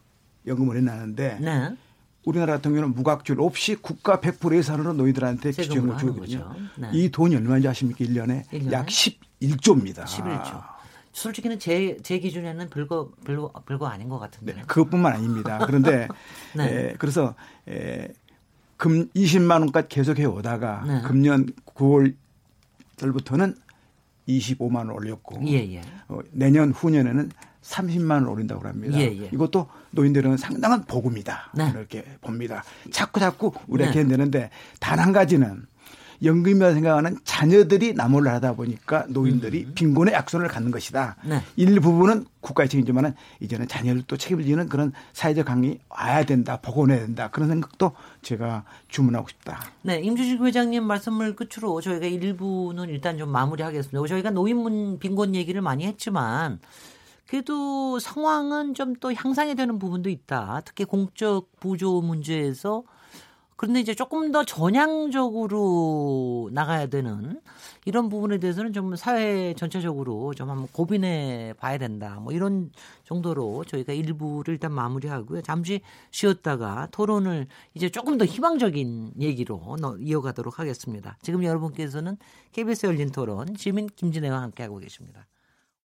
연금을 해나는데 네. 우리나라 같은 경우는 무각줄 없이 국가 100% 예산으로 노인들한테 기초연금을 주거든요. 네. 이 돈이 얼마인지 아십니까? 1년에, 1년에? 약 11조입니다. 11조. 솔직히는 제, 제 기준에는 별거, 별거, 별거 아닌 것 같은데. 네, 그것뿐만 아닙니다. 그런데, (laughs) 네. 에, 그래서, 에, 금 20만 원까지 계속해 오다가 네. 금년 9월 달부터는 25만 원 올렸고 예, 예. 어, 내년 후년에는 30만 원 올린다고 합니다. 예, 예. 이것도 노인들은 상당한 복음이다. 네. 이렇게 봅니다. 자꾸 자꾸 우리한테 네. 내는데 단 한 가지는 연금이라 생각하는 자녀들이 나몰라 하다 보니까 노인들이 음. 빈곤의 약손을 갖는 것이다. 네. 일부분은 국가의 책임이지만은 이제는 자녀를 또 책임을 지는 그런 사회적 강이 와야 된다, 복원해야 된다. 그런 생각도 제가 주문하고 싶다. 네, 임주식 회장님 말씀을 끝으로 저희가 일부는 일단 좀 마무리하겠습니다. 저희가 노인 빈곤 얘기를 많이 했지만 그래도 상황은 좀 또 향상이 되는 부분도 있다. 특히 공적 부조 문제에서 그런데 이제 조금 더 전향적으로 나가야 되는 이런 부분에 대해서는 좀 사회 전체적으로 좀 한번 고민해 봐야 된다. 뭐 이런 정도로 저희가 일부를 일단 마무리하고요. 잠시 쉬었다가 토론을 이제 조금 더 희망적인 얘기로 이어가도록 하겠습니다. 지금 여러분께서는 KBS 열린 토론 지민 김진애와 함께하고 계십니다.